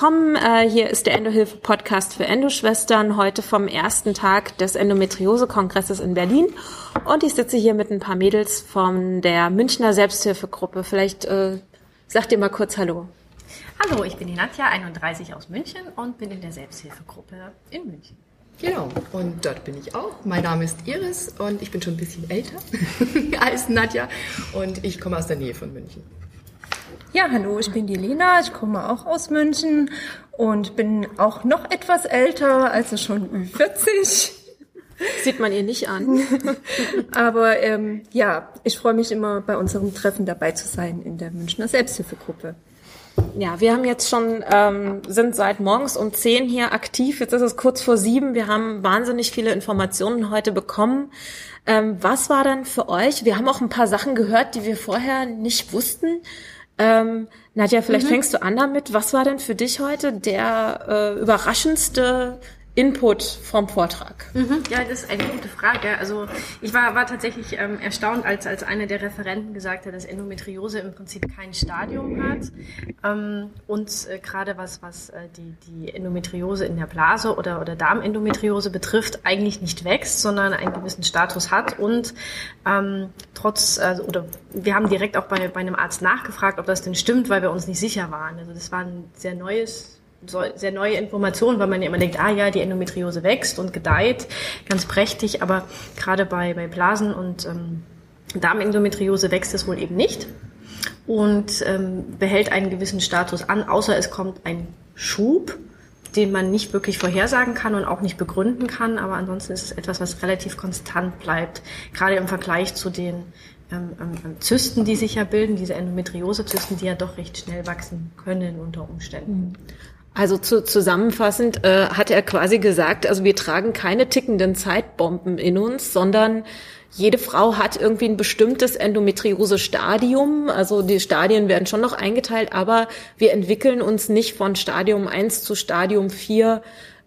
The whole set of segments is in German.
Willkommen, äh, hier ist der Endohilfe-Podcast für Endoschwestern, heute vom ersten Tag des Endometriose-Kongresses in Berlin. Und ich sitze hier mit ein paar Mädels von der Münchner Selbsthilfegruppe. Vielleicht äh, sagt ihr mal kurz Hallo. Hallo, ich bin die Nadja, 31 aus München und bin in der Selbsthilfegruppe in München. Genau, und dort bin ich auch. Mein Name ist Iris und ich bin schon ein bisschen älter als Nadja und ich komme aus der Nähe von München. Ja, hallo, ich bin die Lena, ich komme auch aus München und bin auch noch etwas älter, also schon Ü40. Sieht man ihr nicht an. Aber ähm, ja, ich freue mich immer bei unserem Treffen dabei zu sein in der Münchner Selbsthilfegruppe. Ja, wir haben jetzt schon, ähm, sind seit morgens um zehn hier aktiv. Jetzt ist es kurz vor sieben. Wir haben wahnsinnig viele Informationen heute bekommen. Ähm, was war dann für euch? Wir haben auch ein paar Sachen gehört, die wir vorher nicht wussten. Ähm, Nadja, vielleicht mhm. fängst du an damit. Was war denn für dich heute der äh, überraschendste Input vom Vortrag? Mhm. Ja, das ist eine gute Frage. Also ich war, war tatsächlich ähm, erstaunt, als, als einer der Referenten gesagt hat, dass Endometriose im Prinzip kein Stadium hat ähm, und äh, gerade was, was äh, die, die Endometriose in der Blase oder, oder Darmendometriose betrifft, eigentlich nicht wächst, sondern einen gewissen Status hat und ähm, trotz, also, oder wir haben direkt auch bei, bei einem Arzt nachgefragt, ob das denn stimmt, weil wir uns nicht sicher waren. Also das war ein sehr neues sehr neue Informationen, weil man ja immer denkt, ah ja, die Endometriose wächst und gedeiht, ganz prächtig, aber gerade bei, bei Blasen und ähm, Darmendometriose wächst es wohl eben nicht und ähm, behält einen gewissen Status an, außer es kommt ein Schub, den man nicht wirklich vorhersagen kann und auch nicht begründen kann, aber ansonsten ist es etwas, was relativ konstant bleibt, gerade im Vergleich zu den ähm, ähm, Zysten, die sich ja bilden, diese Endometriose-Zysten, die ja doch recht schnell wachsen können unter Umständen. Also zu, zusammenfassend äh, hat er quasi gesagt, also wir tragen keine tickenden Zeitbomben in uns, sondern jede Frau hat irgendwie ein bestimmtes Endometriose-Stadium. Also die Stadien werden schon noch eingeteilt, aber wir entwickeln uns nicht von Stadium 1 zu Stadium 4,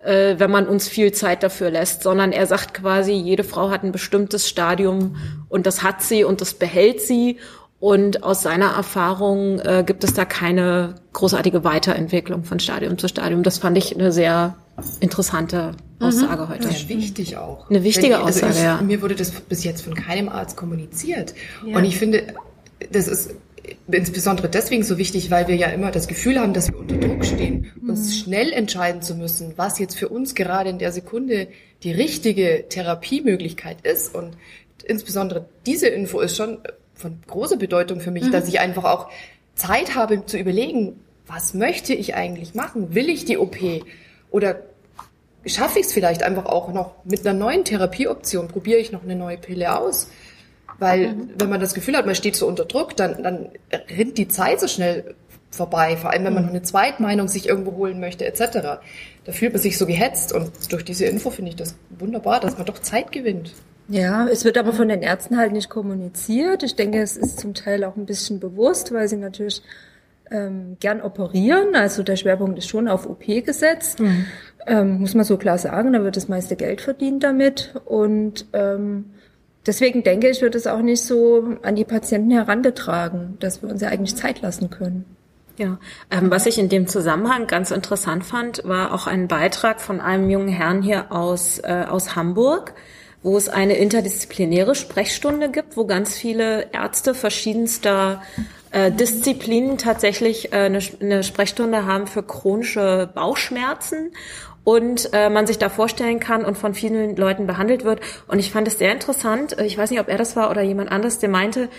äh, wenn man uns viel Zeit dafür lässt, sondern er sagt quasi, jede Frau hat ein bestimmtes Stadium und das hat sie und das behält sie. Und aus seiner Erfahrung äh, gibt es da keine großartige Weiterentwicklung von Stadium zu Stadium. Das fand ich eine sehr interessante Aussage mhm. heute. Das ist wichtig auch. Eine wichtige also Aussage, ich, ja. Mir wurde das bis jetzt von keinem Arzt kommuniziert. Ja. Und ich finde, das ist insbesondere deswegen so wichtig, weil wir ja immer das Gefühl haben, dass wir unter Druck stehen, mhm. uns schnell entscheiden zu müssen, was jetzt für uns gerade in der Sekunde die richtige Therapiemöglichkeit ist. Und insbesondere diese Info ist schon von großer Bedeutung für mich, mhm. dass ich einfach auch Zeit habe zu überlegen, was möchte ich eigentlich machen? Will ich die OP? Oder schaffe ich es vielleicht einfach auch noch mit einer neuen Therapieoption? Probiere ich noch eine neue Pille aus? Weil mhm. wenn man das Gefühl hat, man steht so unter Druck, dann, dann rinnt die Zeit so schnell vorbei. Vor allem, wenn man mhm. noch eine Zweitmeinung sich irgendwo holen möchte, etc. Da fühlt man sich so gehetzt. Und durch diese Info finde ich das wunderbar, dass man doch Zeit gewinnt. Ja, es wird aber von den Ärzten halt nicht kommuniziert. Ich denke, es ist zum Teil auch ein bisschen bewusst, weil sie natürlich ähm, gern operieren. Also der Schwerpunkt ist schon auf OP gesetzt. Mhm. Ähm, muss man so klar sagen, da wird das meiste Geld verdient damit. Und ähm, deswegen denke ich, wird es auch nicht so an die Patienten herangetragen, dass wir uns ja eigentlich Zeit lassen können. Ja, ähm, was ich in dem Zusammenhang ganz interessant fand, war auch ein Beitrag von einem jungen Herrn hier aus, äh, aus Hamburg, wo es eine interdisziplinäre Sprechstunde gibt, wo ganz viele Ärzte verschiedenster äh, Disziplinen tatsächlich äh, eine, Sprechstunde haben für chronische Bauchschmerzen und äh, man sich da vorstellen kann und von vielen Leuten behandelt wird. Und ich fand es sehr interessant. Ich weiß nicht, ob er das war oder jemand anderes, der meinte,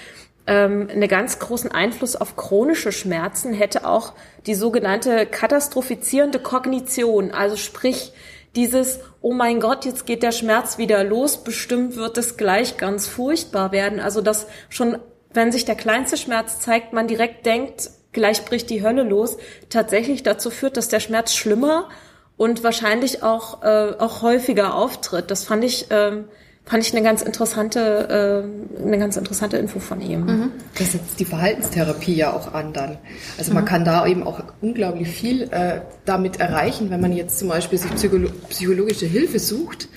ähm, einen ganz großen Einfluss auf chronische Schmerzen hätte auch die sogenannte katastrophizierende Kognition, also sprich dieses, oh mein Gott, jetzt geht der Schmerz wieder los, bestimmt wird es gleich ganz furchtbar werden. Also dass schon, wenn sich der kleinste Schmerz zeigt, man direkt denkt, gleich bricht die Hölle los, tatsächlich dazu führt, dass der Schmerz schlimmer und wahrscheinlich auch, äh, auch häufiger auftritt. Das fand ich ähm, fand ich eine ganz interessante, äh, eine ganz interessante Info von ihm. Mhm. Das setzt die Verhaltenstherapie ja auch an dann. Also mhm. man kann da eben auch unglaublich viel äh, damit erreichen, wenn man jetzt zum Beispiel sich psycholo psychologische Hilfe sucht,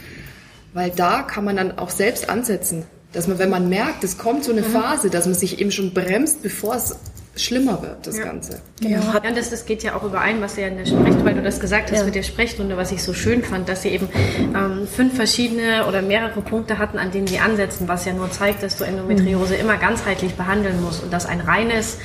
weil da kann man dann auch selbst ansetzen, dass man, wenn man merkt, es kommt so eine mhm. Phase, dass man sich eben schon bremst, bevor es schlimmer wird, das ja. Ganze. Genau. Ja, und das, das geht ja auch überein, was ja in der Sprechstunde, weil du das gesagt hast ja. mit der Sprechstunde, was ich so schön fand, dass sie eben ähm, fünf verschiedene oder mehrere Punkte hatten, an denen sie ansetzen, was ja nur zeigt, dass du Endometriose mhm. immer ganzheitlich behandeln musst und dass ein reines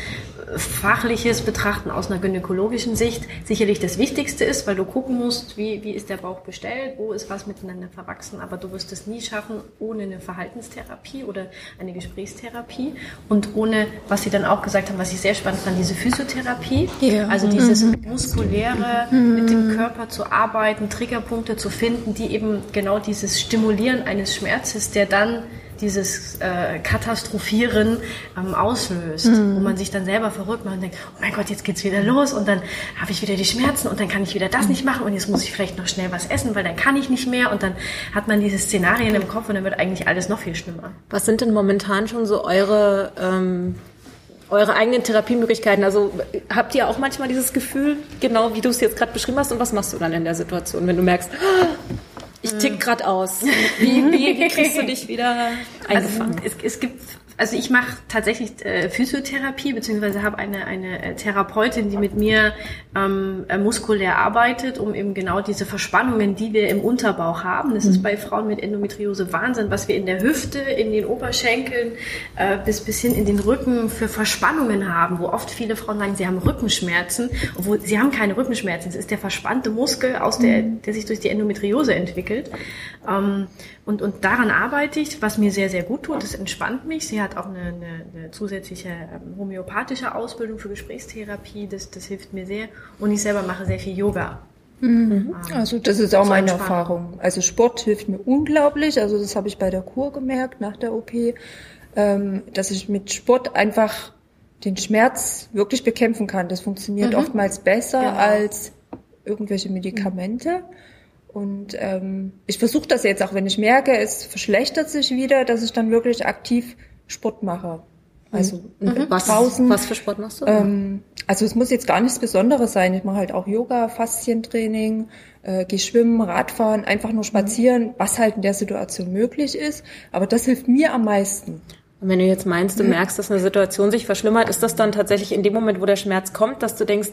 fachliches Betrachten aus einer gynäkologischen Sicht sicherlich das Wichtigste ist, weil du gucken musst, wie, wie ist der Bauch bestellt, wo ist was miteinander verwachsen, aber du wirst es nie schaffen ohne eine Verhaltenstherapie oder eine Gesprächstherapie und ohne, was sie dann auch gesagt haben, was ich sehr spannend fand, diese Physiotherapie, ja. also dieses mhm. muskuläre, mhm. mit dem Körper zu arbeiten, Triggerpunkte zu finden, die eben genau dieses Stimulieren eines Schmerzes, der dann dieses äh, Katastrophieren ähm, auslöst, mhm. wo man sich dann selber verrückt macht und denkt, oh mein Gott, jetzt geht's wieder los und dann habe ich wieder die Schmerzen und dann kann ich wieder das nicht machen und jetzt muss ich vielleicht noch schnell was essen, weil dann kann ich nicht mehr und dann hat man diese Szenarien im Kopf und dann wird eigentlich alles noch viel schlimmer. Was sind denn momentan schon so eure ähm, eure eigenen Therapiemöglichkeiten. Also habt ihr auch manchmal dieses Gefühl, genau wie du es jetzt gerade beschrieben hast, und was machst du dann in der Situation, wenn du merkst, ich tick gerade aus. Wie, wie, wie kriegst du dich wieder eingefangen? Also, es, es gibt also ich mache tatsächlich äh, Physiotherapie, beziehungsweise habe eine, eine äh, Therapeutin, die mit mir ähm, äh, muskulär arbeitet, um eben genau diese Verspannungen, die wir im Unterbauch haben, das mhm. ist bei Frauen mit Endometriose Wahnsinn, was wir in der Hüfte, in den Oberschenkeln äh, bis, bis hin in den Rücken für Verspannungen haben, wo oft viele Frauen sagen, sie haben Rückenschmerzen, obwohl sie haben keine Rückenschmerzen, es ist der verspannte Muskel, aus der, mhm. der sich durch die Endometriose entwickelt. Ähm, und, und daran arbeite ich, was mir sehr, sehr gut tut. Das entspannt mich. Sie hat auch eine, eine, eine zusätzliche ähm, homöopathische Ausbildung für Gesprächstherapie. Das, das hilft mir sehr. Und ich selber mache sehr viel Yoga. Mhm. Ähm, also das ist auch meine Erfahrung. Also Sport hilft mir unglaublich. Also das habe ich bei der Kur gemerkt nach der OP, ähm, dass ich mit Sport einfach den Schmerz wirklich bekämpfen kann. Das funktioniert mhm. oftmals besser genau. als irgendwelche Medikamente. Mhm. Und ähm, ich versuche das jetzt auch, wenn ich merke, es verschlechtert sich wieder, dass ich dann wirklich aktiv Sport mache. Also mhm. was, Pausen. Was für Sport machst du? Ähm, also es muss jetzt gar nichts Besonderes sein. Ich mache halt auch Yoga, Faszientraining, äh, gehe schwimmen, Radfahren, einfach nur spazieren, mhm. was halt in der Situation möglich ist. Aber das hilft mir am meisten. Und wenn du jetzt meinst, du merkst, dass eine Situation sich verschlimmert, ist das dann tatsächlich in dem Moment, wo der Schmerz kommt, dass du denkst,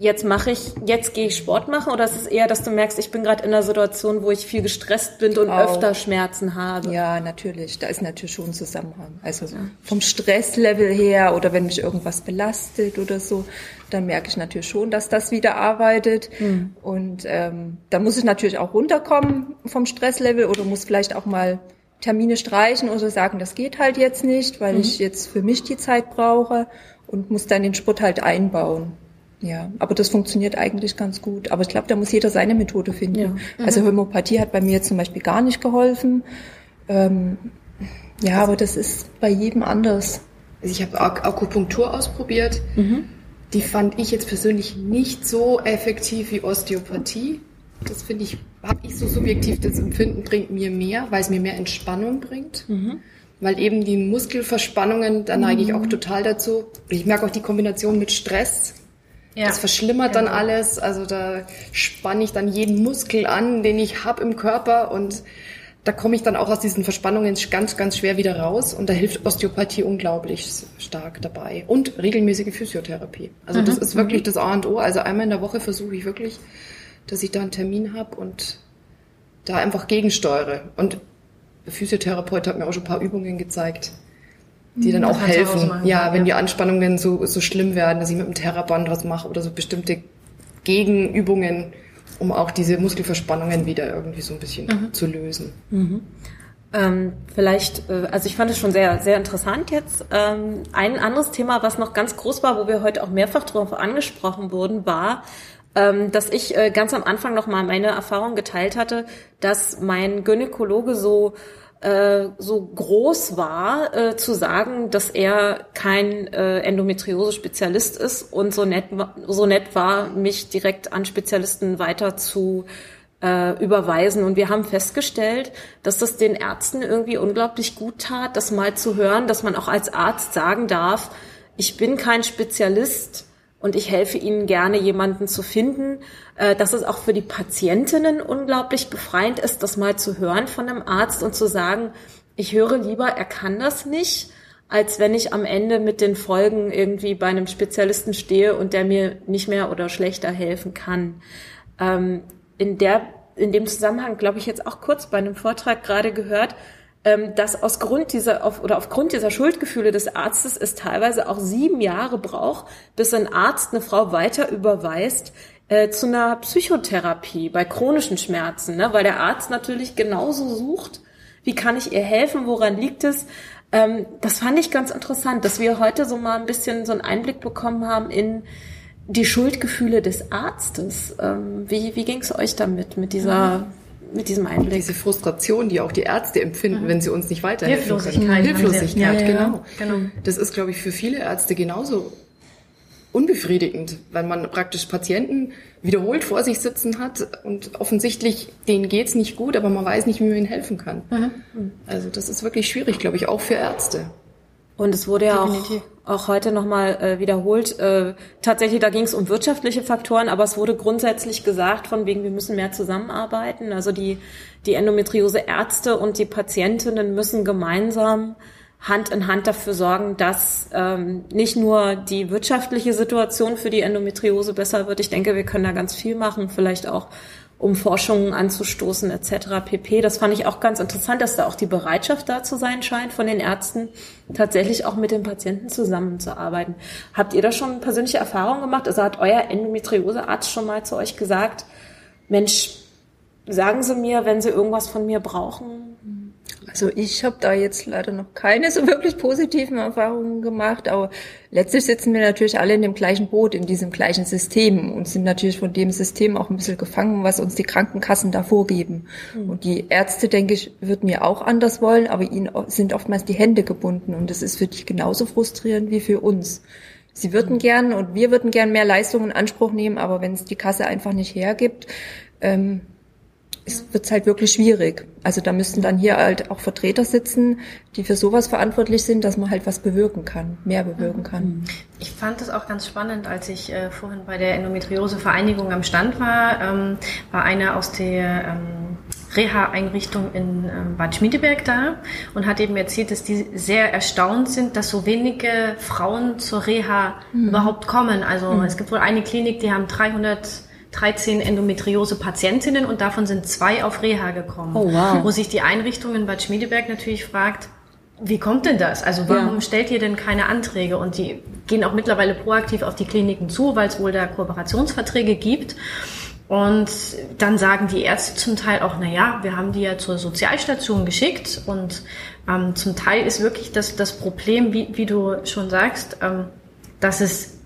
jetzt mache ich, jetzt gehe ich Sport machen oder ist es eher, dass du merkst, ich bin gerade in einer Situation, wo ich viel gestresst bin und Auch. öfter Schmerzen habe? Ja, natürlich. Da ist natürlich schon ein Zusammenhang. Also ja. vom Stresslevel her oder wenn mich irgendwas belastet oder so, dann merke ich natürlich schon, dass das wieder arbeitet. Mhm. Und ähm, da muss ich natürlich auch runterkommen vom Stresslevel oder muss vielleicht auch mal Termine streichen oder sagen, das geht halt jetzt nicht, weil mhm. ich jetzt für mich die Zeit brauche und muss dann den Sport halt einbauen. Ja, aber das funktioniert eigentlich ganz gut. Aber ich glaube, da muss jeder seine Methode finden. Ja. Mhm. Also Homöopathie hat bei mir zum Beispiel gar nicht geholfen. Ähm, ja, aber das ist bei jedem anders. Also ich habe Akupunktur ausprobiert. Mhm. Die fand ich jetzt persönlich nicht so effektiv wie Osteopathie. Das finde ich, habe ich so subjektiv das Empfinden, bringt mir mehr, weil es mir mehr Entspannung bringt. Mhm. Weil eben die Muskelverspannungen, da neige ich auch total dazu. Ich merke auch die Kombination mit Stress ja. Das verschlimmert dann alles. Also da spanne ich dann jeden Muskel an, den ich habe im Körper und da komme ich dann auch aus diesen Verspannungen ganz, ganz schwer wieder raus und da hilft Osteopathie unglaublich stark dabei. Und regelmäßige Physiotherapie. Also mhm. das ist wirklich mhm. das A und O. Also einmal in der Woche versuche ich wirklich, dass ich da einen Termin habe und da einfach gegensteuere. Und der Physiotherapeut hat mir auch schon ein paar Übungen gezeigt die dann das auch helfen. Ja, wenn die Anspannungen so, so schlimm werden, dass ich mit dem Terraband was mache oder so bestimmte Gegenübungen, um auch diese Muskelverspannungen wieder irgendwie so ein bisschen mhm. zu lösen. Mhm. Ähm, vielleicht, äh, also ich fand es schon sehr, sehr interessant jetzt. Ähm, ein anderes Thema, was noch ganz groß war, wo wir heute auch mehrfach darauf angesprochen wurden, war, ähm, dass ich äh, ganz am Anfang noch mal meine Erfahrung geteilt hatte, dass mein Gynäkologe so äh, so groß war, äh, zu sagen, dass er kein äh, Endometriose-Spezialist ist und so nett, so nett war, mich direkt an Spezialisten weiter zu äh, überweisen. Und wir haben festgestellt, dass das den Ärzten irgendwie unglaublich gut tat, das mal zu hören, dass man auch als Arzt sagen darf, ich bin kein Spezialist, und ich helfe ihnen gerne, jemanden zu finden, äh, dass es auch für die Patientinnen unglaublich befreiend ist, das mal zu hören von einem Arzt und zu sagen, ich höre lieber, er kann das nicht, als wenn ich am Ende mit den Folgen irgendwie bei einem Spezialisten stehe und der mir nicht mehr oder schlechter helfen kann. Ähm, in der, in dem Zusammenhang, glaube ich, jetzt auch kurz bei einem Vortrag gerade gehört, ähm, dass aus Grund dieser auf, oder aufgrund dieser Schuldgefühle des Arztes es teilweise auch sieben Jahre braucht, bis ein Arzt eine Frau weiter überweist äh, zu einer Psychotherapie bei chronischen Schmerzen, ne? weil der Arzt natürlich genauso sucht, wie kann ich ihr helfen, woran liegt es, ähm, das fand ich ganz interessant, dass wir heute so mal ein bisschen so einen Einblick bekommen haben in die Schuldgefühle des Arztes. Ähm, wie wie ging es euch damit, mit dieser mit diesem Einblick? Diese Frustration, die auch die Ärzte empfinden, mhm. wenn sie uns nicht weiterhelfen Hilflosigkeit. können. Hilflosigkeit, ja, ja, genau. genau. Das ist, glaube ich, für viele Ärzte genauso unbefriedigend, weil man praktisch Patienten wiederholt vor sich sitzen hat und offensichtlich denen geht's nicht gut, aber man weiß nicht, wie man ihnen helfen kann. Mhm. Also das ist wirklich schwierig, glaube ich, auch für Ärzte. Und es wurde ja auch, auch heute nochmal äh, wiederholt. Äh, tatsächlich, da ging es um wirtschaftliche Faktoren, aber es wurde grundsätzlich gesagt, von wegen, wir müssen mehr zusammenarbeiten. Also die, die Endometriose-Ärzte und die Patientinnen müssen gemeinsam Hand in Hand dafür sorgen, dass ähm, nicht nur die wirtschaftliche Situation für die Endometriose besser wird. Ich denke, wir können da ganz viel machen, vielleicht auch um Forschungen anzustoßen etc. pp. Das fand ich auch ganz interessant, dass da auch die Bereitschaft da zu sein scheint von den Ärzten, tatsächlich auch mit den Patienten zusammenzuarbeiten. Habt ihr da schon persönliche Erfahrungen gemacht? Also hat euer Endometriosearzt schon mal zu euch gesagt, Mensch, sagen Sie mir, wenn Sie irgendwas von mir brauchen, also ich habe da jetzt leider noch keine so wirklich positiven Erfahrungen gemacht, aber letztlich sitzen wir natürlich alle in dem gleichen Boot, in diesem gleichen System und sind natürlich von dem System auch ein bisschen gefangen, was uns die Krankenkassen da vorgeben. Mhm. Und die Ärzte, denke ich, würden mir auch anders wollen, aber ihnen sind oftmals die Hände gebunden und das ist für dich genauso frustrierend wie für uns. Sie würden mhm. gern und wir würden gern mehr Leistungen in Anspruch nehmen, aber wenn es die Kasse einfach nicht hergibt, ähm, es wird halt wirklich schwierig. Also da müssten dann hier halt auch Vertreter sitzen, die für sowas verantwortlich sind, dass man halt was bewirken kann, mehr bewirken kann. Ich fand das auch ganz spannend, als ich äh, vorhin bei der Endometriose-Vereinigung am Stand war, ähm, war einer aus der ähm, Reha-Einrichtung in ähm, Bad Schmiedeberg da und hat eben erzählt, dass die sehr erstaunt sind, dass so wenige Frauen zur Reha mhm. überhaupt kommen. Also mhm. es gibt wohl eine Klinik, die haben 300 13 Endometriose-Patientinnen und davon sind zwei auf Reha gekommen. Oh, wow. Wo sich die Einrichtung in Bad Schmiedeberg natürlich fragt, wie kommt denn das? Also warum ja. stellt ihr denn keine Anträge? Und die gehen auch mittlerweile proaktiv auf die Kliniken zu, weil es wohl da Kooperationsverträge gibt. Und dann sagen die Ärzte zum Teil auch, na ja, wir haben die ja zur Sozialstation geschickt und ähm, zum Teil ist wirklich das, das Problem, wie, wie du schon sagst, ähm, dass es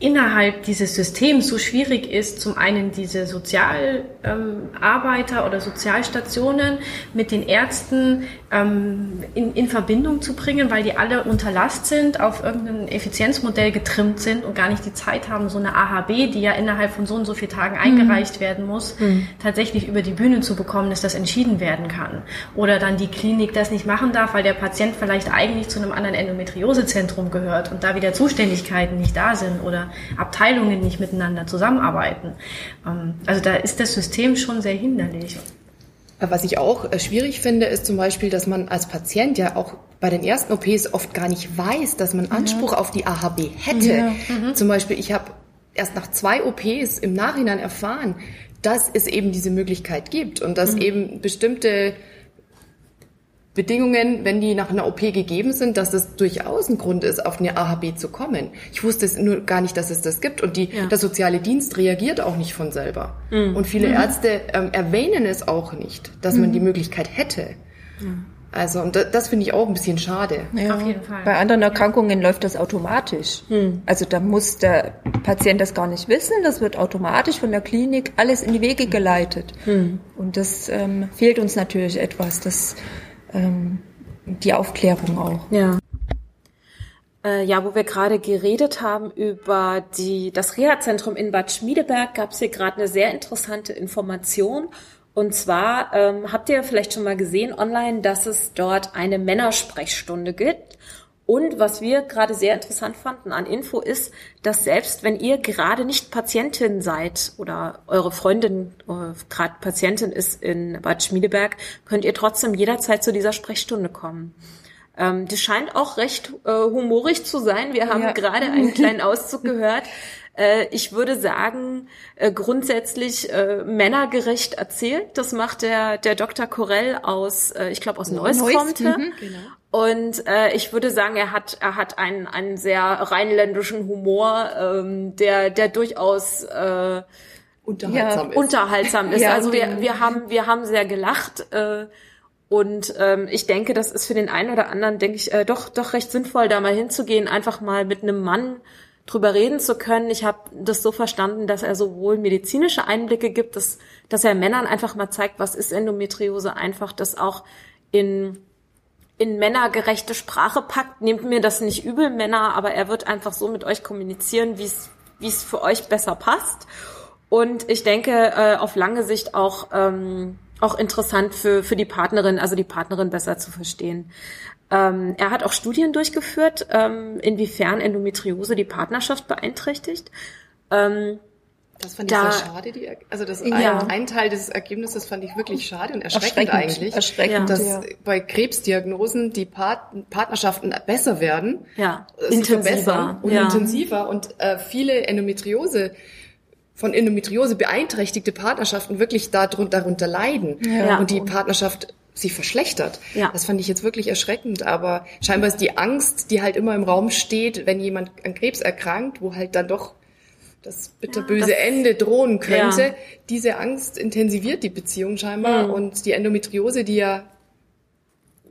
innerhalb dieses Systems so schwierig ist, zum einen diese Sozialarbeiter ähm, oder Sozialstationen mit den Ärzten ähm, in, in Verbindung zu bringen, weil die alle unter Last sind, auf irgendein Effizienzmodell getrimmt sind und gar nicht die Zeit haben, so eine AHB, die ja innerhalb von so und so vielen Tagen mhm. eingereicht mhm. werden muss, mhm. tatsächlich über die Bühne zu bekommen, dass das entschieden werden kann. Oder dann die Klinik das nicht machen darf, weil der Patient vielleicht eigentlich zu einem anderen Endometriosezentrum gehört und da wieder Zuständigkeiten nicht da sind oder Abteilungen nicht miteinander zusammenarbeiten. Ähm, also da ist das System schon sehr hinderlich. Was ich auch äh, schwierig finde, ist zum Beispiel, dass man als Patient ja auch bei den ersten OPs oft gar nicht weiß, dass man Anspruch ja. auf die AHB hätte. Ja. Mhm. Zum Beispiel, ich habe erst nach zwei OPs im Nachhinein erfahren, dass es eben diese Möglichkeit gibt und dass mhm. eben bestimmte Bedingungen, wenn die nach einer OP gegeben sind, dass das durchaus ein Grund ist, auf eine AHB zu kommen. Ich wusste es nur gar nicht, dass es das gibt und die, ja. der soziale Dienst reagiert auch nicht von selber. Mhm. Und viele mhm. Ärzte ähm, erwähnen es auch nicht, dass mhm. man die Möglichkeit hätte. Also, und das, das finde ich auch ein bisschen schade. Ja, auf jeden Fall. Bei anderen Erkrankungen läuft das automatisch. Hm. Also da muss der Patient das gar nicht wissen. Das wird automatisch von der Klinik alles in die Wege geleitet. Hm. Und das ähm, fehlt uns natürlich etwas. Das ähm, die Aufklärung auch. Ja. Äh, ja, wo wir gerade geredet haben über die, das Reha-Zentrum in Bad Schmiedeberg, gab es hier gerade eine sehr interessante Information. Und zwar ähm, habt ihr vielleicht schon mal gesehen online, dass es dort eine Männersprechstunde gibt. Und was wir gerade sehr interessant fanden an Info ist, dass selbst wenn ihr gerade nicht Patientin seid oder eure Freundin äh, gerade Patientin ist in Bad Schmiedeberg, könnt ihr trotzdem jederzeit zu dieser Sprechstunde kommen. Ähm, die scheint auch recht äh, humorig zu sein. Wir haben ja. gerade einen kleinen Auszug gehört. Äh, ich würde sagen, äh, grundsätzlich äh, männergerecht erzählt. Das macht der, der Dr. Corell aus, äh, ich glaube, aus Neuss, Neuss kommt. Mhm, genau. Und äh, ich würde sagen, er hat, er hat einen, einen sehr rheinländischen Humor, ähm, der, der durchaus äh, unterhaltsam ja, ist. Unterhaltsam ist. Ja, also wir, wir haben, wir haben sehr gelacht. Äh, und ähm, ich denke, das ist für den einen oder anderen, denke ich, äh, doch, doch recht sinnvoll, da mal hinzugehen, einfach mal mit einem Mann drüber reden zu können. Ich habe das so verstanden, dass er sowohl medizinische Einblicke gibt, dass, dass er Männern einfach mal zeigt, was ist Endometriose, einfach das auch in in männergerechte Sprache packt. Nehmt mir das nicht übel, Männer, aber er wird einfach so mit euch kommunizieren, wie es wie es für euch besser passt. Und ich denke, äh, auf lange Sicht auch ähm, auch interessant für, für die Partnerin, also die Partnerin besser zu verstehen. Ähm, er hat auch Studien durchgeführt, ähm, inwiefern Endometriose die Partnerschaft beeinträchtigt. Ähm, das fand ich da, sehr schade. Die, also das ja. ein, ein, Teil des Ergebnisses fand ich wirklich schade und erschreckend, erschreckend eigentlich. Erschreckend, dass ja. bei Krebsdiagnosen die Part Partnerschaften besser werden, ja. intensiver und ja. intensiver und äh, viele Endometriose von Endometriose beeinträchtigte Partnerschaften wirklich darunter, darunter leiden ja. und die Partnerschaft sich verschlechtert. Ja. Das fand ich jetzt wirklich erschreckend, aber scheinbar ist die Angst, die halt immer im Raum steht, wenn jemand an Krebs erkrankt, wo halt dann doch das bitterböse ja, Ende drohen könnte, ja. diese Angst intensiviert die Beziehung scheinbar mhm. und die Endometriose, die ja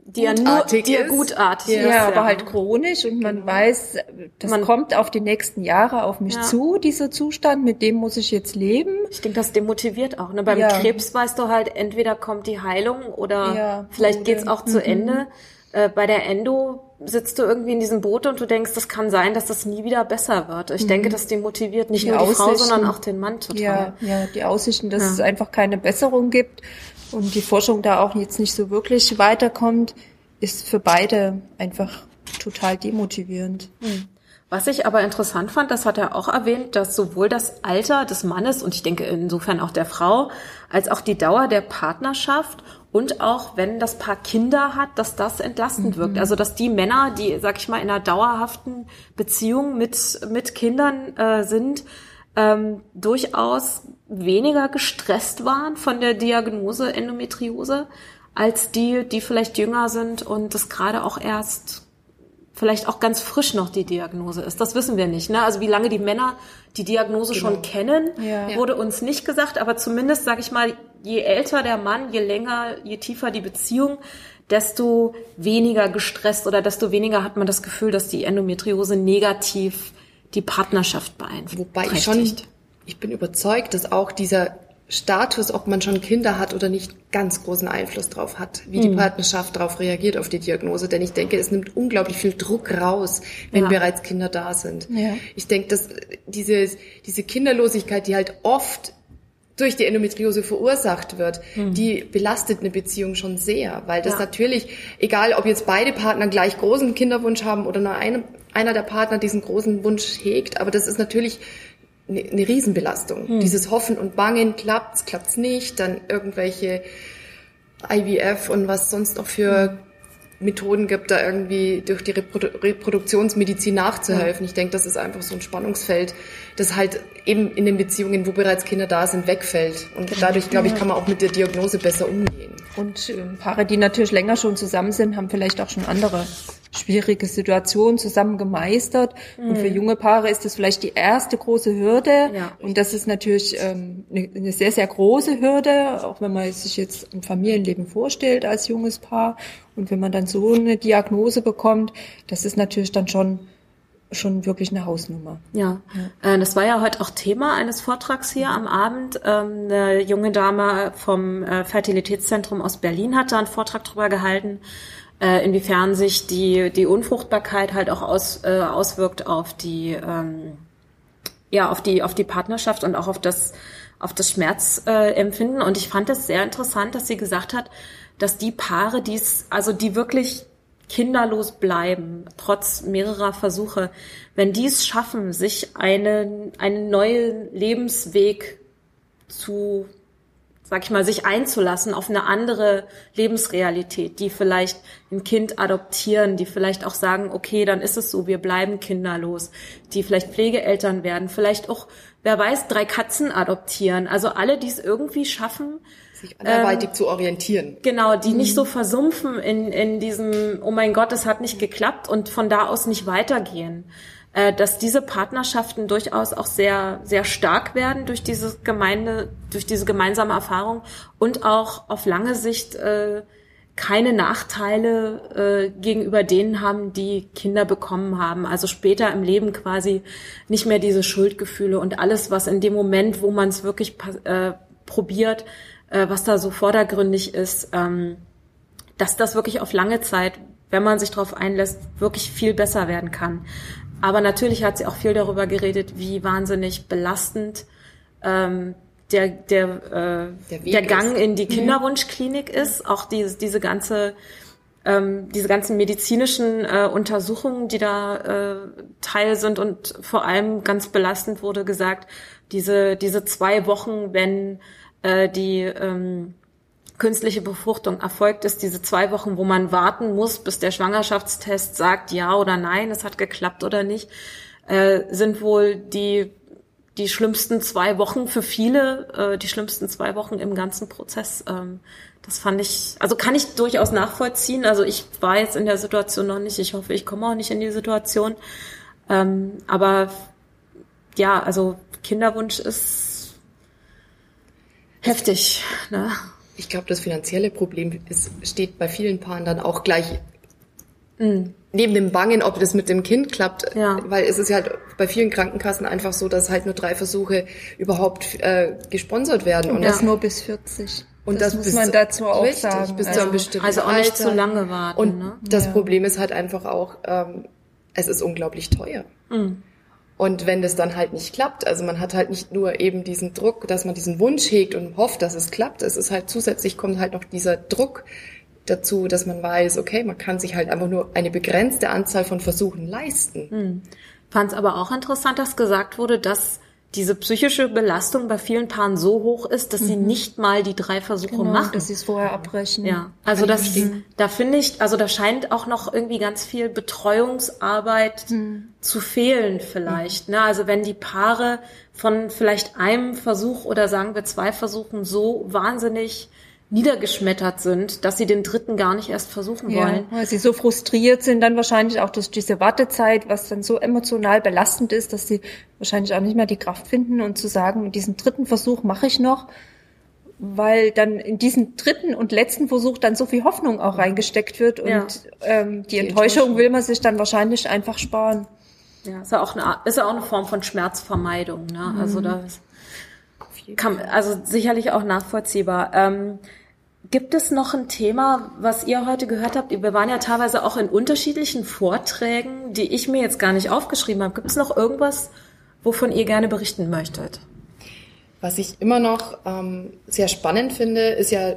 die ja nur die ja gutartig ja, ist. Ja, aber halt chronisch und man genau. weiß, das man, kommt auf die nächsten Jahre auf mich ja. zu, dieser Zustand, mit dem muss ich jetzt leben. Ich denke, das demotiviert auch. Ne? Beim ja. Krebs weißt du halt, entweder kommt die Heilung oder ja, vielleicht geht's auch mhm. zu Ende. Äh, bei der Endo sitzt du irgendwie in diesem Boot und du denkst, das kann sein, dass das nie wieder besser wird. Ich mhm. denke, das demotiviert nicht die nur die Frau, sondern auch den Mann total. Ja, ja die Aussichten, dass es einfach keine Besserung gibt und die Forschung da auch jetzt nicht so wirklich weiterkommt, ist für beide einfach total demotivierend. Hm. Was ich aber interessant fand, das hat er auch erwähnt, dass sowohl das Alter des Mannes und ich denke insofern auch der Frau, als auch die Dauer der Partnerschaft und auch wenn das Paar Kinder hat, dass das entlastend mhm. wirkt. Also dass die Männer, die, sag ich mal, in einer dauerhaften Beziehung mit, mit Kindern äh, sind, ähm, durchaus weniger gestresst waren von der Diagnose Endometriose als die, die vielleicht jünger sind und das gerade auch erst vielleicht auch ganz frisch noch die Diagnose ist. Das wissen wir nicht. Ne? Also wie lange die Männer die Diagnose genau. schon kennen, ja. wurde uns nicht gesagt. Aber zumindest, sage ich mal, je älter der Mann, je länger, je tiefer die Beziehung, desto weniger gestresst oder desto weniger hat man das Gefühl, dass die Endometriose negativ die Partnerschaft beeinflusst. Wobei ich schon, ich bin überzeugt, dass auch dieser Status, ob man schon Kinder hat oder nicht, ganz großen Einfluss drauf hat, wie die mhm. Partnerschaft darauf reagiert, auf die Diagnose. Denn ich denke, es nimmt unglaublich viel Druck raus, wenn ja. bereits Kinder da sind. Ja. Ich denke, dass diese, diese Kinderlosigkeit, die halt oft durch die Endometriose verursacht wird, mhm. die belastet eine Beziehung schon sehr, weil das ja. natürlich, egal ob jetzt beide Partner gleich großen Kinderwunsch haben oder nur eine, einer der Partner diesen großen Wunsch hegt, aber das ist natürlich eine, eine Riesenbelastung. Mhm. Dieses Hoffen und Bangen, klappt's, klappt's nicht, dann irgendwelche IVF und was sonst noch für mhm. Methoden gibt, da irgendwie durch die Reprodu Reproduktionsmedizin nachzuhelfen. Ich denke, das ist einfach so ein Spannungsfeld, das halt eben in den Beziehungen, wo bereits Kinder da sind, wegfällt. Und genau. dadurch, glaube ich, kann man auch mit der Diagnose besser umgehen. Und äh, Paare, die natürlich länger schon zusammen sind, haben vielleicht auch schon andere schwierige Situationen zusammen gemeistert. Mhm. Und für mhm. junge Paare ist das vielleicht die erste große Hürde. Ja. Und das ist natürlich ähm, eine, eine sehr, sehr große Hürde, auch wenn man sich jetzt ein Familienleben vorstellt als junges Paar. Und wenn man dann so eine Diagnose bekommt, das ist natürlich dann schon schon wirklich eine Hausnummer. Ja, ja. Äh, das war ja heute auch Thema eines Vortrags hier am Abend. Ähm, eine junge Dame vom äh, Fertilitätszentrum aus Berlin hat da einen Vortrag drüber gehalten, äh, inwiefern sich die, die Unfruchtbarkeit halt auch aus, äh, auswirkt auf die, ähm, ja, auf die, auf die Partnerschaft und auch auf das, auf das Schmerzempfinden. und ich fand es sehr interessant, dass sie gesagt hat, dass die Paare, die es, also die wirklich kinderlos bleiben, trotz mehrerer Versuche, wenn die es schaffen, sich einen, einen neuen Lebensweg zu sag ich mal, sich einzulassen auf eine andere Lebensrealität, die vielleicht ein Kind adoptieren, die vielleicht auch sagen, okay, dann ist es so, wir bleiben kinderlos, die vielleicht Pflegeeltern werden, vielleicht auch, wer weiß, drei Katzen adoptieren. Also alle, die es irgendwie schaffen, sich anderweitig ähm, zu orientieren. Genau, die mhm. nicht so versumpfen in, in diesem, oh mein Gott, es hat nicht geklappt und von da aus nicht weitergehen. Äh, dass diese Partnerschaften durchaus auch sehr, sehr stark werden durch diese Gemeinde, durch diese gemeinsame Erfahrung und auch auf lange Sicht äh, keine Nachteile äh, gegenüber denen haben, die Kinder bekommen haben. Also später im Leben quasi nicht mehr diese Schuldgefühle und alles, was in dem Moment, wo man es wirklich äh, probiert, äh, was da so vordergründig ist, ähm, dass das wirklich auf lange Zeit, wenn man sich darauf einlässt, wirklich viel besser werden kann. Aber natürlich hat sie auch viel darüber geredet, wie wahnsinnig belastend ähm, der, der, äh, der, der Gang ist. in die mhm. Kinderwunschklinik mhm. ist. Auch diese, diese ganze ähm, diese ganzen medizinischen äh, Untersuchungen, die da äh, Teil sind und vor allem ganz belastend wurde gesagt, diese, diese zwei Wochen, wenn äh, die ähm, künstliche Befruchtung erfolgt ist, diese zwei Wochen, wo man warten muss, bis der Schwangerschaftstest sagt ja oder nein, es hat geklappt oder nicht, äh, sind wohl die die schlimmsten zwei Wochen für viele, äh, die schlimmsten zwei Wochen im ganzen Prozess. Ähm, das fand ich, also kann ich durchaus nachvollziehen. Also ich war jetzt in der Situation noch nicht. Ich hoffe, ich komme auch nicht in die Situation. Ähm, aber ja, also Kinderwunsch ist heftig. Ne? Ich glaube, das finanzielle Problem ist, steht bei vielen Paaren dann auch gleich mhm. neben dem Bangen, ob das mit dem Kind klappt. Ja. Weil es ist ja halt bei vielen Krankenkassen einfach so, dass halt nur drei Versuche überhaupt äh, gesponsert werden. Und, Und das nur bis 40. Und das, das muss man dazu auch richtig, sagen. Bis also, zu einem bestimmten also auch nicht zu lange warten. Und ne? das ja. Problem ist halt einfach auch, ähm, es ist unglaublich teuer. Mhm. Und wenn das dann halt nicht klappt, also man hat halt nicht nur eben diesen Druck, dass man diesen Wunsch hegt und hofft, dass es klappt, es ist halt zusätzlich kommt halt noch dieser Druck dazu, dass man weiß, okay, man kann sich halt einfach nur eine begrenzte Anzahl von Versuchen leisten. Hm. Fand es aber auch interessant, dass gesagt wurde, dass diese psychische Belastung bei vielen Paaren so hoch ist, dass mhm. sie nicht mal die drei Versuche genau, machen. Dass sie es vorher abbrechen. Ja, also das, da finde ich, also da scheint auch noch irgendwie ganz viel Betreuungsarbeit mhm. zu fehlen vielleicht. Mhm. Ne? Also wenn die Paare von vielleicht einem Versuch oder sagen wir zwei Versuchen so wahnsinnig niedergeschmettert sind, dass sie den dritten gar nicht erst versuchen ja, wollen. Weil sie so frustriert sind, dann wahrscheinlich auch durch diese Wartezeit, was dann so emotional belastend ist, dass sie wahrscheinlich auch nicht mehr die Kraft finden und zu sagen, diesen dritten Versuch mache ich noch, weil dann in diesen dritten und letzten Versuch dann so viel Hoffnung auch reingesteckt wird und ja. ähm, die, die Enttäuschung, Enttäuschung will man sich dann wahrscheinlich einfach sparen. Ja, ist ja auch eine, ist ja auch eine Form von Schmerzvermeidung. Ne? Also mhm. da kann, also sicherlich auch nachvollziehbar. Ähm, Gibt es noch ein Thema, was ihr heute gehört habt? Wir waren ja teilweise auch in unterschiedlichen Vorträgen, die ich mir jetzt gar nicht aufgeschrieben habe. Gibt es noch irgendwas, wovon ihr gerne berichten möchtet? Was ich immer noch ähm, sehr spannend finde, ist ja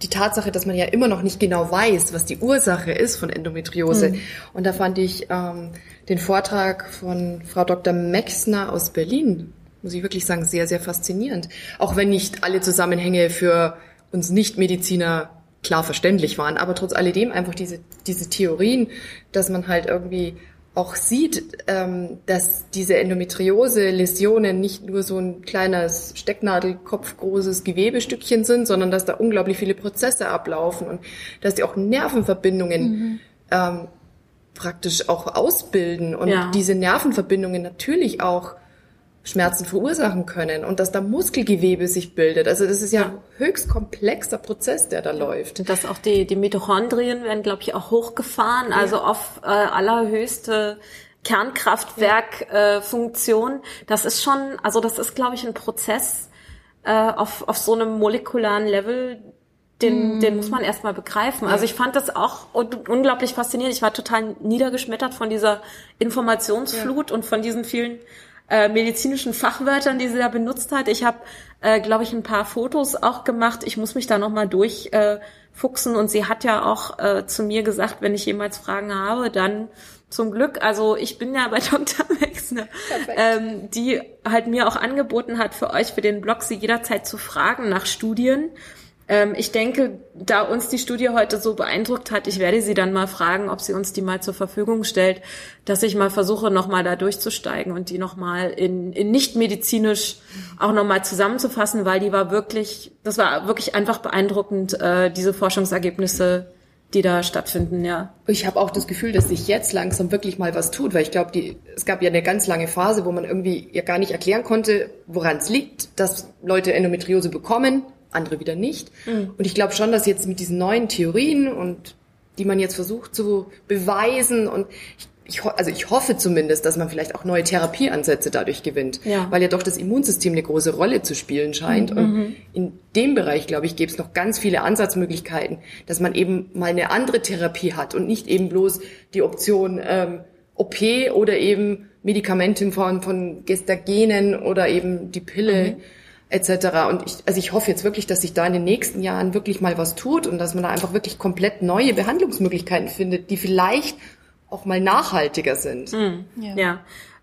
die Tatsache, dass man ja immer noch nicht genau weiß, was die Ursache ist von Endometriose. Mhm. Und da fand ich ähm, den Vortrag von Frau Dr. Mexner aus Berlin, muss ich wirklich sagen, sehr, sehr faszinierend. Auch wenn nicht alle Zusammenhänge für uns Nicht-Mediziner klar verständlich waren. Aber trotz alledem einfach diese, diese Theorien, dass man halt irgendwie auch sieht, ähm, dass diese Endometriose-Läsionen nicht nur so ein kleines Stecknadelkopf großes Gewebestückchen sind, sondern dass da unglaublich viele Prozesse ablaufen und dass die auch Nervenverbindungen mhm. ähm, praktisch auch ausbilden und ja. diese Nervenverbindungen natürlich auch Schmerzen verursachen können und dass da Muskelgewebe sich bildet. Also das ist ja, ja. höchst komplexer Prozess, der da läuft. Und dass auch die, die Mitochondrien werden, glaube ich, auch hochgefahren, ja. also auf äh, allerhöchste Kernkraftwerkfunktion. Äh, das ist schon, also das ist, glaube ich, ein Prozess äh, auf, auf so einem molekularen Level, den, mm. den muss man erstmal begreifen. Also ich fand das auch unglaublich faszinierend. Ich war total niedergeschmettert von dieser Informationsflut ja. und von diesen vielen äh, medizinischen Fachwörtern, die sie da benutzt hat. Ich habe, äh, glaube ich, ein paar Fotos auch gemacht. Ich muss mich da nochmal durchfuchsen. Äh, und sie hat ja auch äh, zu mir gesagt, wenn ich jemals Fragen habe, dann zum Glück, also ich bin ja bei Dr. Wexner, ähm, die halt mir auch angeboten hat, für euch, für den Blog, sie jederzeit zu fragen nach Studien. Ähm, ich denke, da uns die Studie heute so beeindruckt hat, ich werde sie dann mal fragen, ob sie uns die mal zur Verfügung stellt, dass ich mal versuche, nochmal da durchzusteigen und die nochmal in, in nicht medizinisch auch nochmal zusammenzufassen, weil die war wirklich, das war wirklich einfach beeindruckend, äh, diese Forschungsergebnisse die da stattfinden, ja. Ich habe auch das Gefühl, dass sich jetzt langsam wirklich mal was tut, weil ich glaube, es gab ja eine ganz lange Phase, wo man irgendwie ja gar nicht erklären konnte, woran es liegt, dass Leute Endometriose bekommen andere wieder nicht. Mhm. Und ich glaube schon, dass jetzt mit diesen neuen Theorien und die man jetzt versucht zu beweisen und ich, ich, also ich hoffe zumindest, dass man vielleicht auch neue Therapieansätze dadurch gewinnt, ja. weil ja doch das Immunsystem eine große Rolle zu spielen scheint. Mhm. Und in dem Bereich, glaube ich, gäbe es noch ganz viele Ansatzmöglichkeiten, dass man eben mal eine andere Therapie hat und nicht eben bloß die Option ähm, OP oder eben Medikamente in Form von Gestagenen oder eben die Pille. Mhm etc. Und ich, also ich hoffe jetzt wirklich, dass sich da in den nächsten Jahren wirklich mal was tut und dass man da einfach wirklich komplett neue Behandlungsmöglichkeiten findet, die vielleicht auch mal nachhaltiger sind. Mhm. Ja, ja.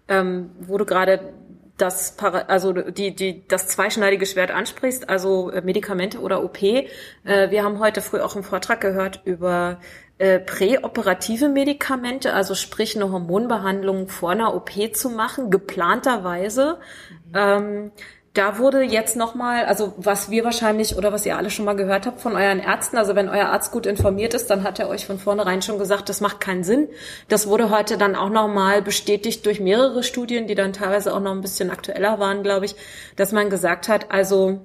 Ähm, wo du gerade das also die die das zweischneidige Schwert ansprichst, also äh, Medikamente oder OP. Äh, wir haben heute früh auch einen Vortrag gehört über äh, präoperative Medikamente, also sprich eine Hormonbehandlung vor einer OP zu machen, geplanterweise. Mhm. Ähm, da wurde jetzt nochmal, also was wir wahrscheinlich oder was ihr alle schon mal gehört habt von euren Ärzten, also wenn euer Arzt gut informiert ist, dann hat er euch von vornherein schon gesagt, das macht keinen Sinn. Das wurde heute dann auch nochmal bestätigt durch mehrere Studien, die dann teilweise auch noch ein bisschen aktueller waren, glaube ich, dass man gesagt hat, also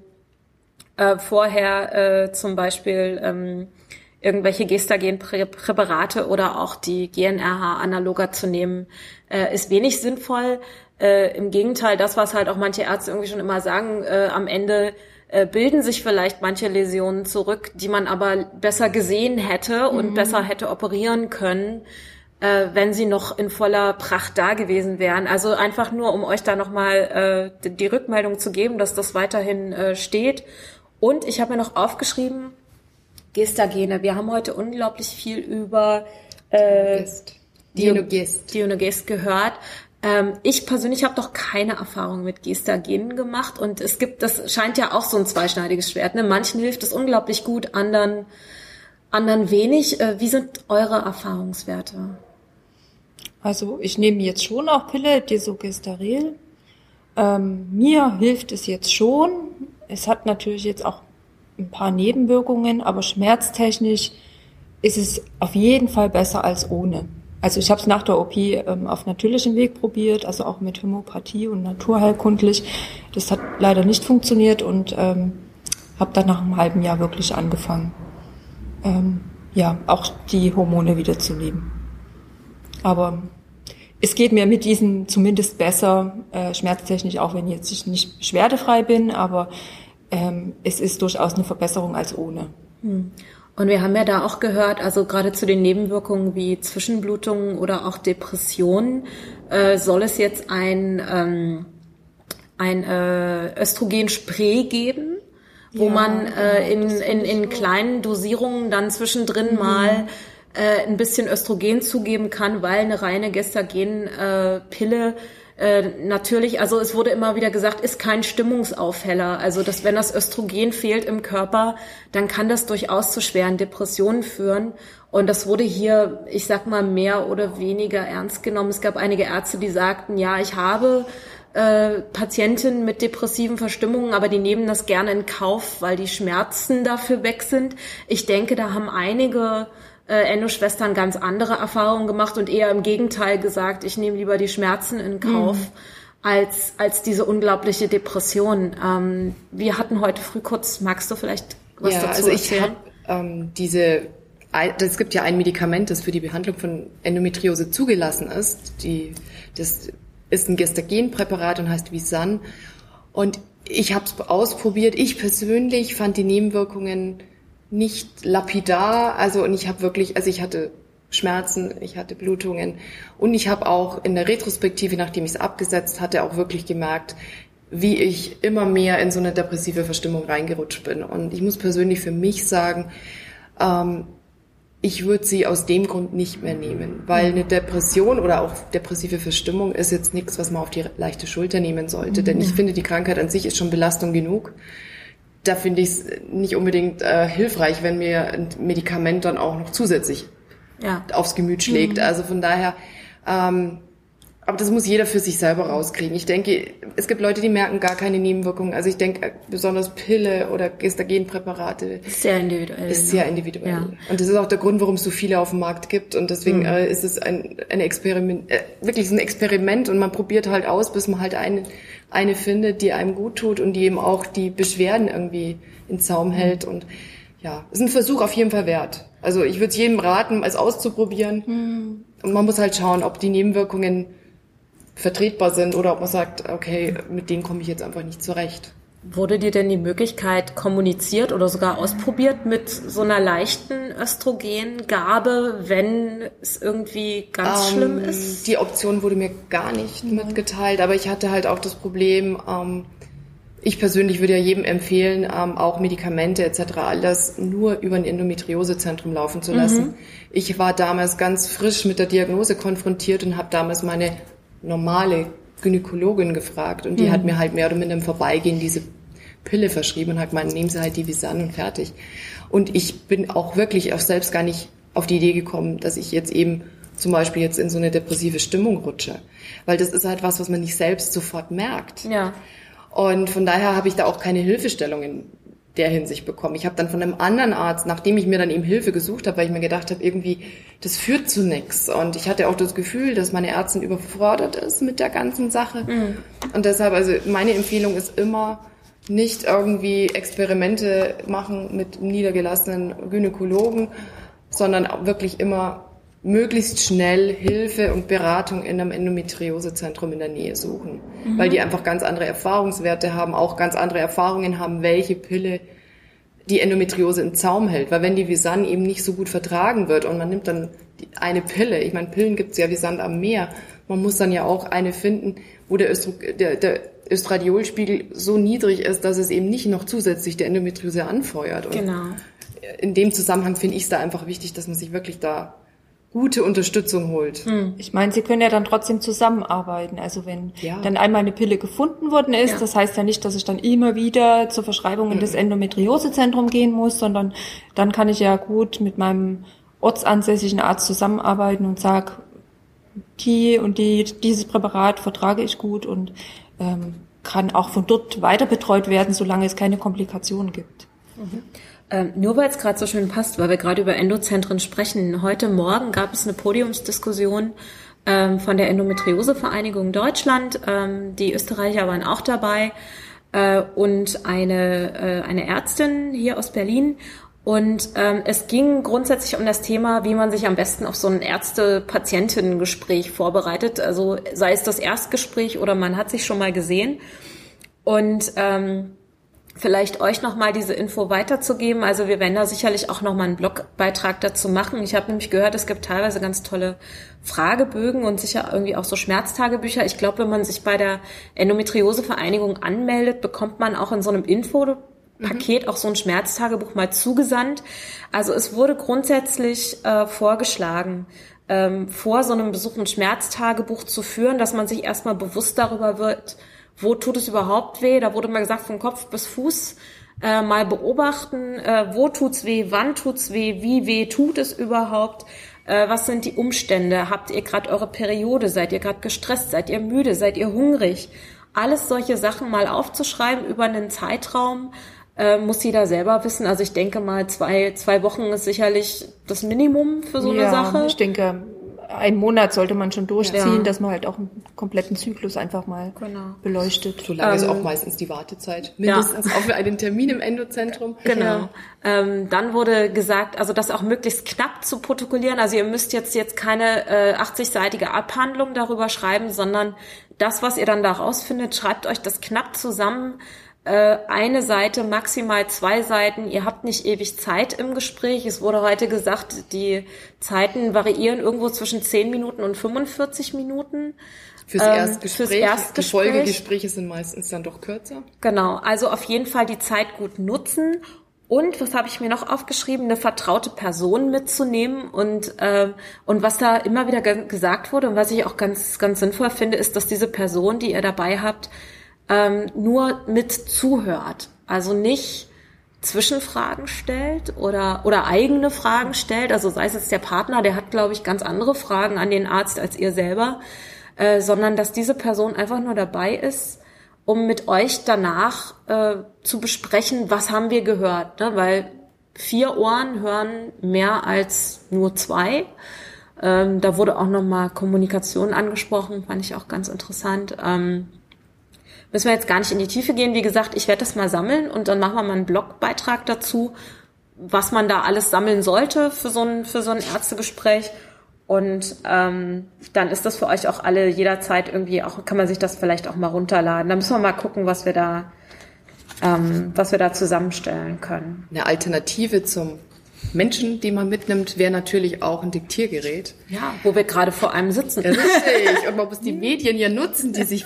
äh, vorher äh, zum Beispiel ähm, irgendwelche Gestagenpräparate oder auch die GNRH-Analoga zu nehmen, äh, ist wenig sinnvoll. Äh, Im Gegenteil, das, was halt auch manche Ärzte irgendwie schon immer sagen, äh, am Ende äh, bilden sich vielleicht manche Läsionen zurück, die man aber besser gesehen hätte und mhm. besser hätte operieren können, äh, wenn sie noch in voller Pracht da gewesen wären. Also einfach nur, um euch da nochmal äh, die Rückmeldung zu geben, dass das weiterhin äh, steht. Und ich habe mir noch aufgeschrieben, Gestagene. Wir haben heute unglaublich viel über äh, Dionogest. Dionogest gehört. Ähm, ich persönlich habe doch keine Erfahrung mit Gestagenen gemacht und es gibt, das scheint ja auch so ein zweischneidiges Schwert. Ne? Manchen hilft es unglaublich gut, anderen, anderen wenig. Äh, wie sind eure Erfahrungswerte? Also ich nehme jetzt schon auch Pille, Desogesteril. Ähm, mir hilft es jetzt schon. Es hat natürlich jetzt auch ein paar Nebenwirkungen, aber schmerztechnisch ist es auf jeden Fall besser als ohne. Also ich habe es nach der OP ähm, auf natürlichem Weg probiert, also auch mit Homöopathie und naturheilkundlich. Das hat leider nicht funktioniert und ähm, habe dann nach einem halben Jahr wirklich angefangen, ähm, ja, auch die Hormone wieder zu nehmen. Aber es geht mir mit diesen zumindest besser, äh, schmerztechnisch, auch wenn jetzt ich nicht beschwerdefrei bin, aber ähm, es ist durchaus eine Verbesserung als ohne. Hm. Und wir haben ja da auch gehört, also gerade zu den Nebenwirkungen wie Zwischenblutungen oder auch Depressionen, äh, soll es jetzt ein, ähm, ein äh, Östrogenspray geben, wo ja, man äh, in, in, in kleinen Dosierungen dann zwischendrin mhm. mal äh, ein bisschen Östrogen zugeben kann, weil eine reine Gestagen-Pille äh, äh, natürlich, also es wurde immer wieder gesagt, ist kein Stimmungsaufheller. Also dass wenn das Östrogen fehlt im Körper, dann kann das durchaus zu schweren Depressionen führen. Und das wurde hier, ich sag mal, mehr oder weniger ernst genommen. Es gab einige Ärzte, die sagten, ja, ich habe äh, Patientinnen mit depressiven Verstimmungen, aber die nehmen das gerne in Kauf, weil die Schmerzen dafür weg sind. Ich denke, da haben einige äh, Enno-Schwestern ganz andere Erfahrungen gemacht und eher im Gegenteil gesagt, ich nehme lieber die Schmerzen in Kauf. Mhm. Als, als diese unglaubliche Depression. Ähm, wir hatten heute früh kurz, magst du vielleicht was ja, dazu also ich erzählen? Hab, ähm, diese es gibt ja ein Medikament, das für die Behandlung von Endometriose zugelassen ist. Die, das ist ein Gestagenpräparat und heißt Visan. Und ich habe es ausprobiert. Ich persönlich fand die Nebenwirkungen nicht lapidar. Also und ich habe wirklich, also ich hatte Schmerzen, ich hatte Blutungen und ich habe auch in der Retrospektive, nachdem ich es abgesetzt hatte, auch wirklich gemerkt, wie ich immer mehr in so eine depressive Verstimmung reingerutscht bin. Und ich muss persönlich für mich sagen, ähm, ich würde sie aus dem Grund nicht mehr nehmen, weil eine Depression oder auch depressive Verstimmung ist jetzt nichts, was man auf die leichte Schulter nehmen sollte. Mhm. Denn ich finde, die Krankheit an sich ist schon Belastung genug. Da finde ich es nicht unbedingt äh, hilfreich, wenn mir ein Medikament dann auch noch zusätzlich ja. aufs Gemüt schlägt. Mhm. Also von daher ähm, aber das muss jeder für sich selber rauskriegen. Ich denke, es gibt Leute, die merken gar keine Nebenwirkungen. Also ich denke, besonders Pille oder Gestagenpräparate. Sehr individuell. Ist sehr individuell. Ja. Und das ist auch der Grund, warum es so viele auf dem Markt gibt. Und deswegen mhm. äh, ist es ein, ein Experiment, äh, wirklich so ein Experiment und man probiert halt aus, bis man halt eine, eine findet, die einem gut tut und die eben auch die Beschwerden irgendwie in Zaum hält. Und ja, ist ein Versuch auf jeden Fall wert. Also ich würde es jedem raten, es auszuprobieren. Mhm. Und man muss halt schauen, ob die Nebenwirkungen vertretbar sind oder ob man sagt, okay, mit denen komme ich jetzt einfach nicht zurecht. Wurde dir denn die Möglichkeit kommuniziert oder sogar ausprobiert mit so einer leichten Östrogengabe, wenn es irgendwie ganz ähm, schlimm ist? Die Option wurde mir gar nicht mhm. mitgeteilt, aber ich hatte halt auch das Problem, ähm, ich persönlich würde ja jedem empfehlen, ähm, auch Medikamente etc. alles nur über ein Endometriosezentrum laufen zu lassen. Mhm. Ich war damals ganz frisch mit der Diagnose konfrontiert und habe damals meine normale Gynäkologin gefragt und die mhm. hat mir halt mehr oder minder im Vorbeigehen diese Pille verschrieben und hat gemeint, nehmen Sie halt die Visan und fertig. Und ich bin auch wirklich auch selbst gar nicht auf die Idee gekommen, dass ich jetzt eben zum Beispiel jetzt in so eine depressive Stimmung rutsche. Weil das ist halt was, was man nicht selbst sofort merkt. Ja. Und von daher habe ich da auch keine Hilfestellungen der Hinsicht bekommen. Ich habe dann von einem anderen Arzt, nachdem ich mir dann eben Hilfe gesucht habe, weil ich mir gedacht habe, irgendwie, das führt zu nichts. Und ich hatte auch das Gefühl, dass meine Ärztin überfordert ist mit der ganzen Sache. Mhm. Und deshalb, also meine Empfehlung ist immer, nicht irgendwie Experimente machen mit niedergelassenen Gynäkologen, sondern wirklich immer möglichst schnell Hilfe und Beratung in einem Endometriosezentrum in der Nähe suchen, mhm. weil die einfach ganz andere Erfahrungswerte haben, auch ganz andere Erfahrungen haben, welche Pille die Endometriose im Zaum hält. Weil wenn die Visan eben nicht so gut vertragen wird und man nimmt dann eine Pille, ich meine, Pillen gibt's ja wie Sand am Meer, man muss dann ja auch eine finden, wo der, Östro der, der Östradiolspiegel so niedrig ist, dass es eben nicht noch zusätzlich der Endometriose anfeuert. Und genau. In dem Zusammenhang finde ich es da einfach wichtig, dass man sich wirklich da gute Unterstützung holt. Hm. Ich meine, sie können ja dann trotzdem zusammenarbeiten. Also wenn ja. dann einmal eine Pille gefunden worden ist, ja. das heißt ja nicht, dass ich dann immer wieder zur Verschreibung in das hm. Endometriosezentrum gehen muss, sondern dann kann ich ja gut mit meinem ortsansässigen Arzt zusammenarbeiten und sag, die und die, dieses Präparat vertrage ich gut und ähm, kann auch von dort weiter betreut werden, solange es keine Komplikationen gibt. Mhm. Ähm, nur weil es gerade so schön passt, weil wir gerade über Endozentren sprechen. Heute Morgen gab es eine Podiumsdiskussion ähm, von der Endometriosevereinigung Deutschland. Ähm, die Österreicher waren auch dabei äh, und eine, äh, eine Ärztin hier aus Berlin. Und ähm, es ging grundsätzlich um das Thema, wie man sich am besten auf so ein Ärzte-Patientinnen-Gespräch vorbereitet. Also sei es das Erstgespräch oder man hat sich schon mal gesehen. Und ähm, vielleicht euch nochmal diese Info weiterzugeben. Also wir werden da sicherlich auch nochmal einen Blogbeitrag dazu machen. Ich habe nämlich gehört, es gibt teilweise ganz tolle Fragebögen und sicher irgendwie auch so Schmerztagebücher. Ich glaube, wenn man sich bei der Endometriosevereinigung anmeldet, bekommt man auch in so einem Info Paket mhm. auch so ein Schmerztagebuch mal zugesandt. Also es wurde grundsätzlich äh, vorgeschlagen, ähm, vor so einem Besuch ein Schmerztagebuch zu führen, dass man sich erstmal bewusst darüber wird, wo tut es überhaupt weh? Da wurde mal gesagt, von Kopf bis Fuß äh, mal beobachten, äh, wo tut's weh, wann tut's weh, wie weh tut es überhaupt, äh, was sind die Umstände, habt ihr gerade eure Periode, seid ihr gerade gestresst, seid ihr müde, seid ihr hungrig, alles solche Sachen mal aufzuschreiben über einen Zeitraum, äh, muss jeder selber wissen. Also ich denke mal, zwei, zwei Wochen ist sicherlich das Minimum für so eine ja, Sache. Ich denke, einen Monat sollte man schon durchziehen, ja. dass man halt auch einen kompletten Zyklus einfach mal genau. beleuchtet. So lange ähm, ist auch meistens die Wartezeit. Mindestens ja. auch für einen Termin im Endozentrum. Genau. Ähm, dann wurde gesagt, also das auch möglichst knapp zu protokollieren. Also ihr müsst jetzt jetzt keine äh, 80-seitige Abhandlung darüber schreiben, sondern das, was ihr dann da rausfindet, schreibt euch das knapp zusammen eine Seite, maximal zwei Seiten. Ihr habt nicht ewig Zeit im Gespräch. Es wurde heute gesagt, die Zeiten variieren irgendwo zwischen 10 Minuten und 45 Minuten. Fürs Erstgespräch. Fürs Erstgespräch. Die Folgegespräche sind meistens dann doch kürzer. Genau. Also auf jeden Fall die Zeit gut nutzen und was habe ich mir noch aufgeschrieben? Eine vertraute Person mitzunehmen und äh, und was da immer wieder gesagt wurde und was ich auch ganz ganz sinnvoll finde, ist, dass diese Person, die ihr dabei habt, ähm, nur mit zuhört, also nicht Zwischenfragen stellt oder oder eigene Fragen stellt. Also sei es jetzt der Partner, der hat glaube ich ganz andere Fragen an den Arzt als ihr selber, äh, sondern dass diese Person einfach nur dabei ist um mit euch danach äh, zu besprechen, was haben wir gehört, ne? weil vier Ohren hören mehr als nur zwei. Ähm, da wurde auch nochmal Kommunikation angesprochen, fand ich auch ganz interessant. Ähm, müssen wir jetzt gar nicht in die Tiefe gehen. Wie gesagt, ich werde das mal sammeln und dann machen wir mal einen Blogbeitrag dazu, was man da alles sammeln sollte für so ein, für so ein Ärztegespräch. Und ähm, dann ist das für euch auch alle jederzeit irgendwie auch, kann man sich das vielleicht auch mal runterladen. Da müssen wir mal gucken, was wir da, ähm, was wir da zusammenstellen können. Eine Alternative zum Menschen, die man mitnimmt, wäre natürlich auch ein Diktiergerät. Ja, wo wir gerade vor einem sitzen. Ja, richtig. Und man muss die Medien ja nutzen, die sich,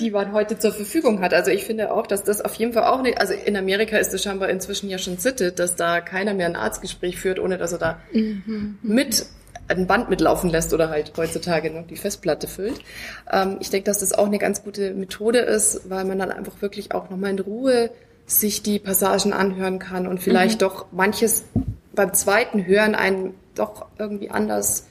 die man heute zur Verfügung hat. Also ich finde auch, dass das auf jeden Fall auch nicht, also in Amerika ist es scheinbar inzwischen ja schon Sitte, dass da keiner mehr ein Arztgespräch führt, ohne dass er da mhm. mit ein Band mitlaufen lässt oder halt heutzutage noch die Festplatte füllt. Ähm, ich denke, dass das auch eine ganz gute Methode ist, weil man dann einfach wirklich auch nochmal in Ruhe sich die Passagen anhören kann und vielleicht mhm. doch manches beim zweiten Hören einen doch irgendwie anders,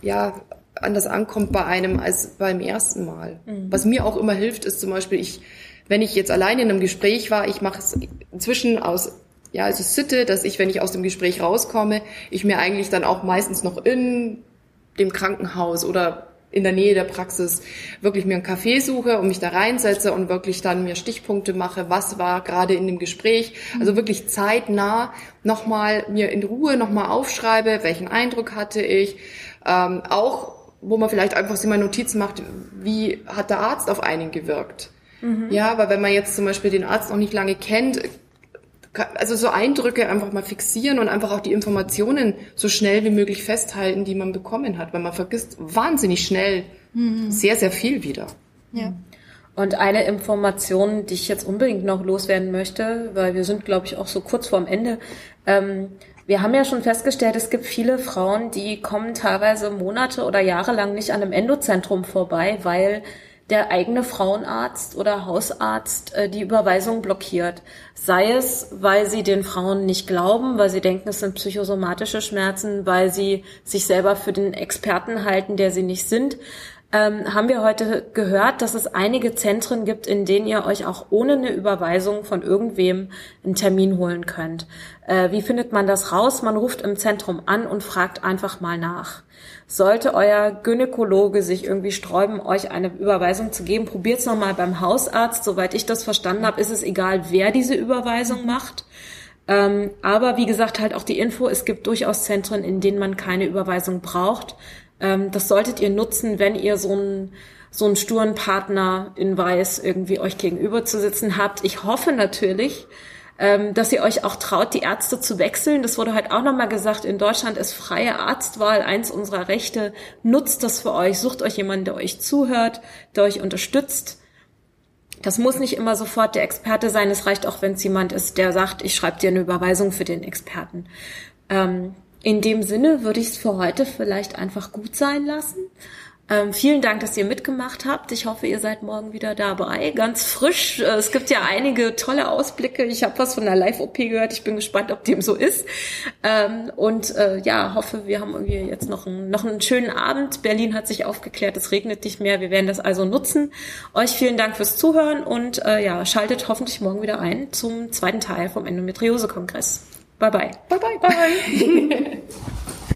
ja, anders ankommt bei einem als beim ersten Mal. Mhm. Was mir auch immer hilft, ist zum Beispiel, ich, wenn ich jetzt alleine in einem Gespräch war, ich mache es inzwischen aus ja, also Sitte, dass ich, wenn ich aus dem Gespräch rauskomme, ich mir eigentlich dann auch meistens noch in dem Krankenhaus oder in der Nähe der Praxis wirklich mir einen Café suche und mich da reinsetze und wirklich dann mir Stichpunkte mache, was war gerade in dem Gespräch. Also wirklich zeitnah nochmal mir in Ruhe nochmal aufschreibe, welchen Eindruck hatte ich. Ähm, auch, wo man vielleicht einfach sich mal Notizen macht, wie hat der Arzt auf einen gewirkt. Mhm. Ja, weil wenn man jetzt zum Beispiel den Arzt noch nicht lange kennt, also so Eindrücke einfach mal fixieren und einfach auch die Informationen so schnell wie möglich festhalten, die man bekommen hat, weil man vergisst wahnsinnig schnell mhm. sehr, sehr viel wieder. Ja. Und eine Information, die ich jetzt unbedingt noch loswerden möchte, weil wir sind, glaube ich, auch so kurz vorm Ende. Ähm, wir haben ja schon festgestellt, es gibt viele Frauen, die kommen teilweise Monate oder Jahre lang nicht an einem Endozentrum vorbei, weil der eigene Frauenarzt oder Hausarzt äh, die Überweisung blockiert. Sei es, weil sie den Frauen nicht glauben, weil sie denken, es sind psychosomatische Schmerzen, weil sie sich selber für den Experten halten, der sie nicht sind. Ähm, haben wir heute gehört, dass es einige Zentren gibt, in denen ihr euch auch ohne eine Überweisung von irgendwem einen Termin holen könnt. Äh, wie findet man das raus? Man ruft im Zentrum an und fragt einfach mal nach. Sollte euer Gynäkologe sich irgendwie sträuben, euch eine Überweisung zu geben, probiert's nochmal beim Hausarzt. Soweit ich das verstanden habe, ist es egal, wer diese Überweisung macht. Ähm, aber wie gesagt, halt auch die Info, es gibt durchaus Zentren, in denen man keine Überweisung braucht. Ähm, das solltet ihr nutzen, wenn ihr so einen so einen sturen Partner in Weiß irgendwie euch gegenüber zu sitzen habt. Ich hoffe natürlich, ähm, dass ihr euch auch traut, die Ärzte zu wechseln. Das wurde halt auch nochmal gesagt, in Deutschland ist freie Arztwahl eins unserer Rechte. Nutzt das für euch, sucht euch jemanden, der euch zuhört, der euch unterstützt. Das muss nicht immer sofort der Experte sein. Es reicht auch, wenn es jemand ist, der sagt, ich schreibe dir eine Überweisung für den Experten. Ähm, in dem Sinne würde ich es für heute vielleicht einfach gut sein lassen. Ähm, vielen Dank, dass ihr mitgemacht habt. Ich hoffe, ihr seid morgen wieder dabei. Ganz frisch. Äh, es gibt ja einige tolle Ausblicke. Ich habe was von der Live-OP gehört. Ich bin gespannt, ob dem so ist. Ähm, und äh, ja, hoffe, wir haben irgendwie jetzt noch, ein, noch einen schönen Abend. Berlin hat sich aufgeklärt, es regnet nicht mehr. Wir werden das also nutzen. Euch vielen Dank fürs Zuhören und äh, ja, schaltet hoffentlich morgen wieder ein zum zweiten Teil vom Endometriose-Kongress. Bye bye. Bye bye. Bye.